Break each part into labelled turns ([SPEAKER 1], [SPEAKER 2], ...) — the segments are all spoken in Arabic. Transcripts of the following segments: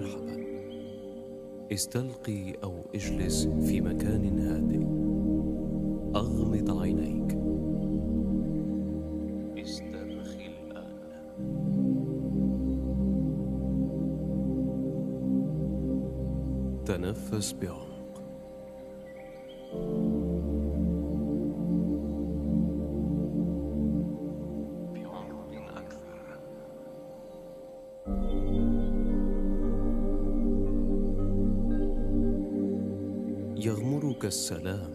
[SPEAKER 1] مرحبا. استلقي أو اجلس في مكان هادئ. أغمض عينيك. استرخي الآن. تنفس بعمق. السلام.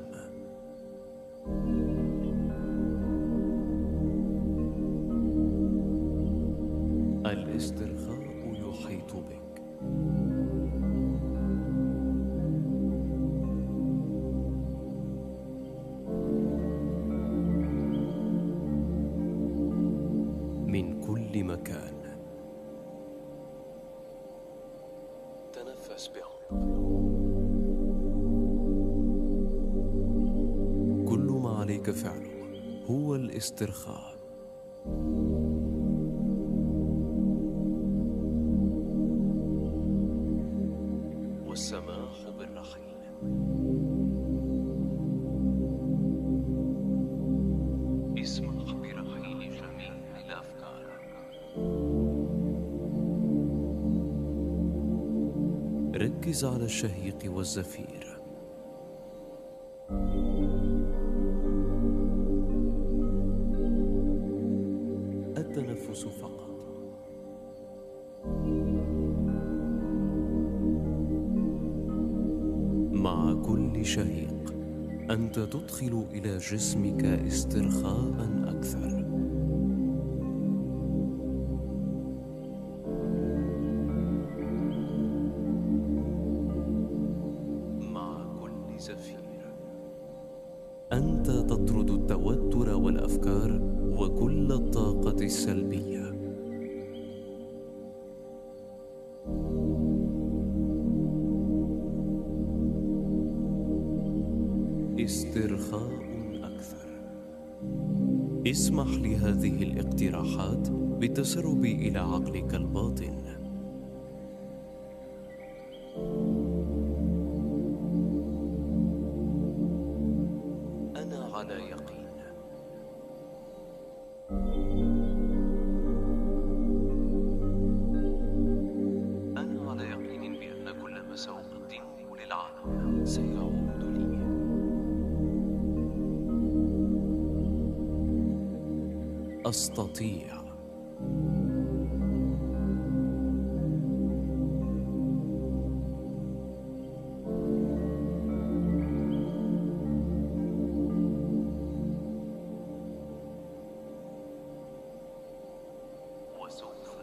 [SPEAKER 1] الاسترخاء يحيط بك. من كل مكان. تنفس بعمق. عليك فعله. هو الاسترخاء. والسماح بالرحيل اسمح برحيل جميع الافكار ركز على الشهيق والزفير. التنفس فقط. مع كل شهيق أنت تدخل إلى جسمك استرخاء أكثر. استرخاء أكثر. اسمح لهذه الاقتراحات بالتسرب إلى عقلك الباطن.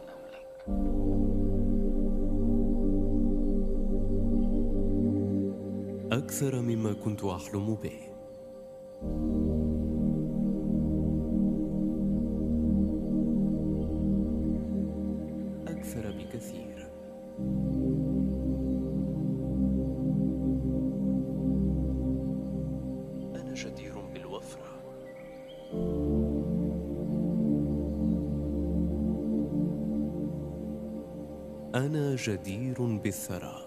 [SPEAKER 1] املك أكثر مما كنت أحلم به. أنا جدير بالثراء.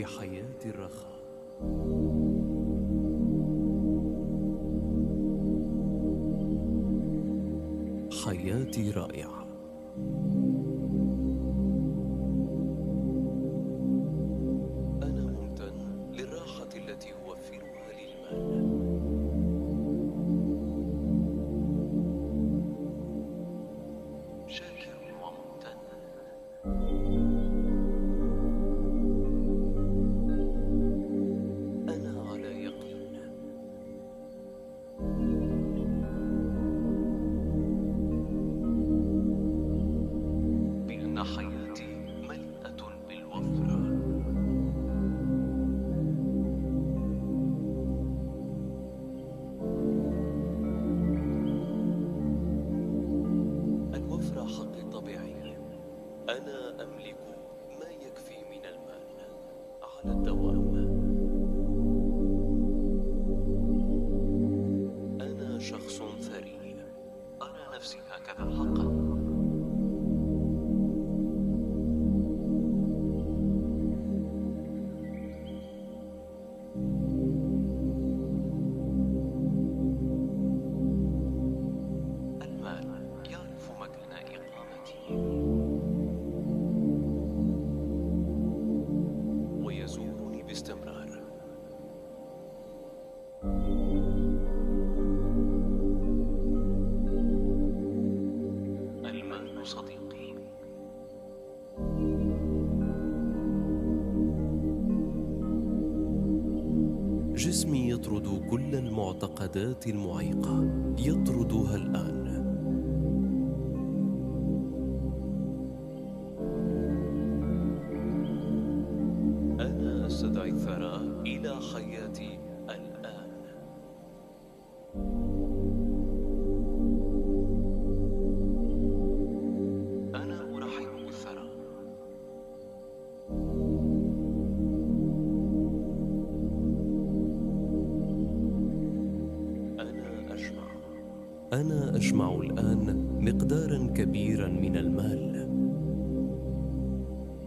[SPEAKER 1] بحياة الرخاء. حياتي رائعة. a height. جسمي يطرد كل المعتقدات المعيقة يطردها الآن. أنا أجمع الآن مقدارا كبيرا من المال.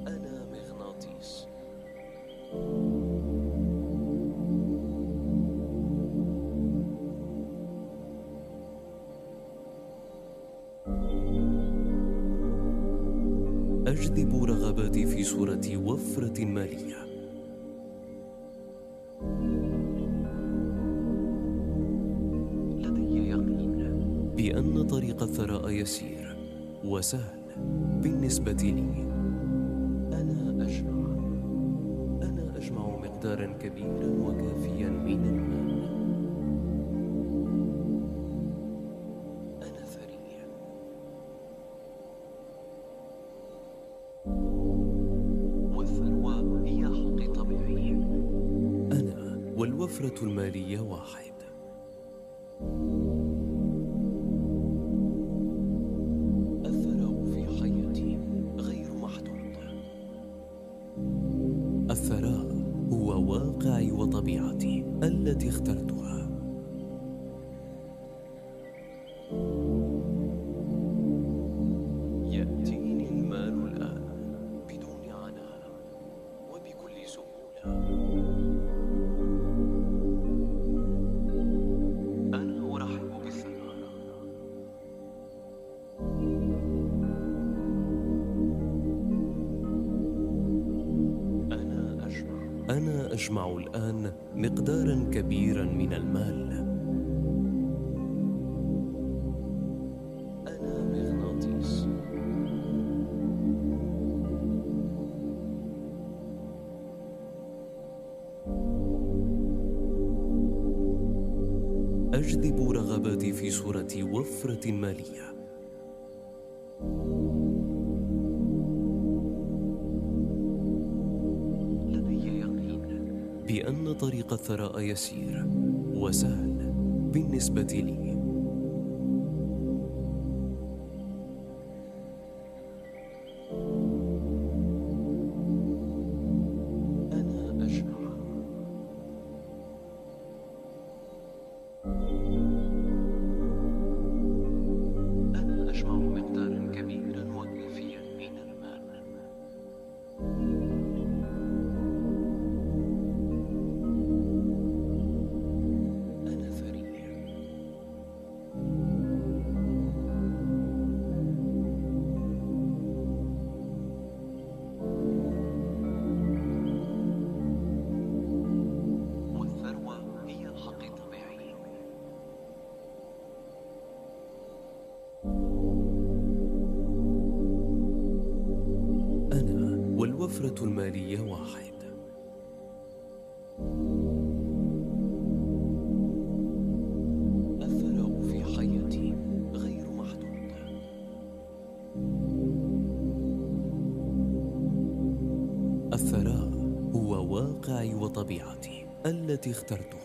[SPEAKER 1] أنا مغناطيس. أجذب رغباتي في صورة وفرة مالية. بأن طريق الثراء يسير وسهل بالنسبة لي. أنا أجمع أنا أجمع مقدارا كبيرا وكافيا من المال. أنا ثري والثروة هي حقي طبيعي. أنا والوفرة المالية واحد. الثراء هو واقعي وطبيعتي التي اخترتها. أنا أجمع الآن مقدارا كبيرا من المال. أنا مغناطيس. أجذب رغباتي في صورة وفرة مالية. بأن طريق الثراء يسير وسهل بالنسبة لي. مالية واحد الثراء في حياتي غير محدود الثراء هو واقعي وطبيعتي التي اخترتها.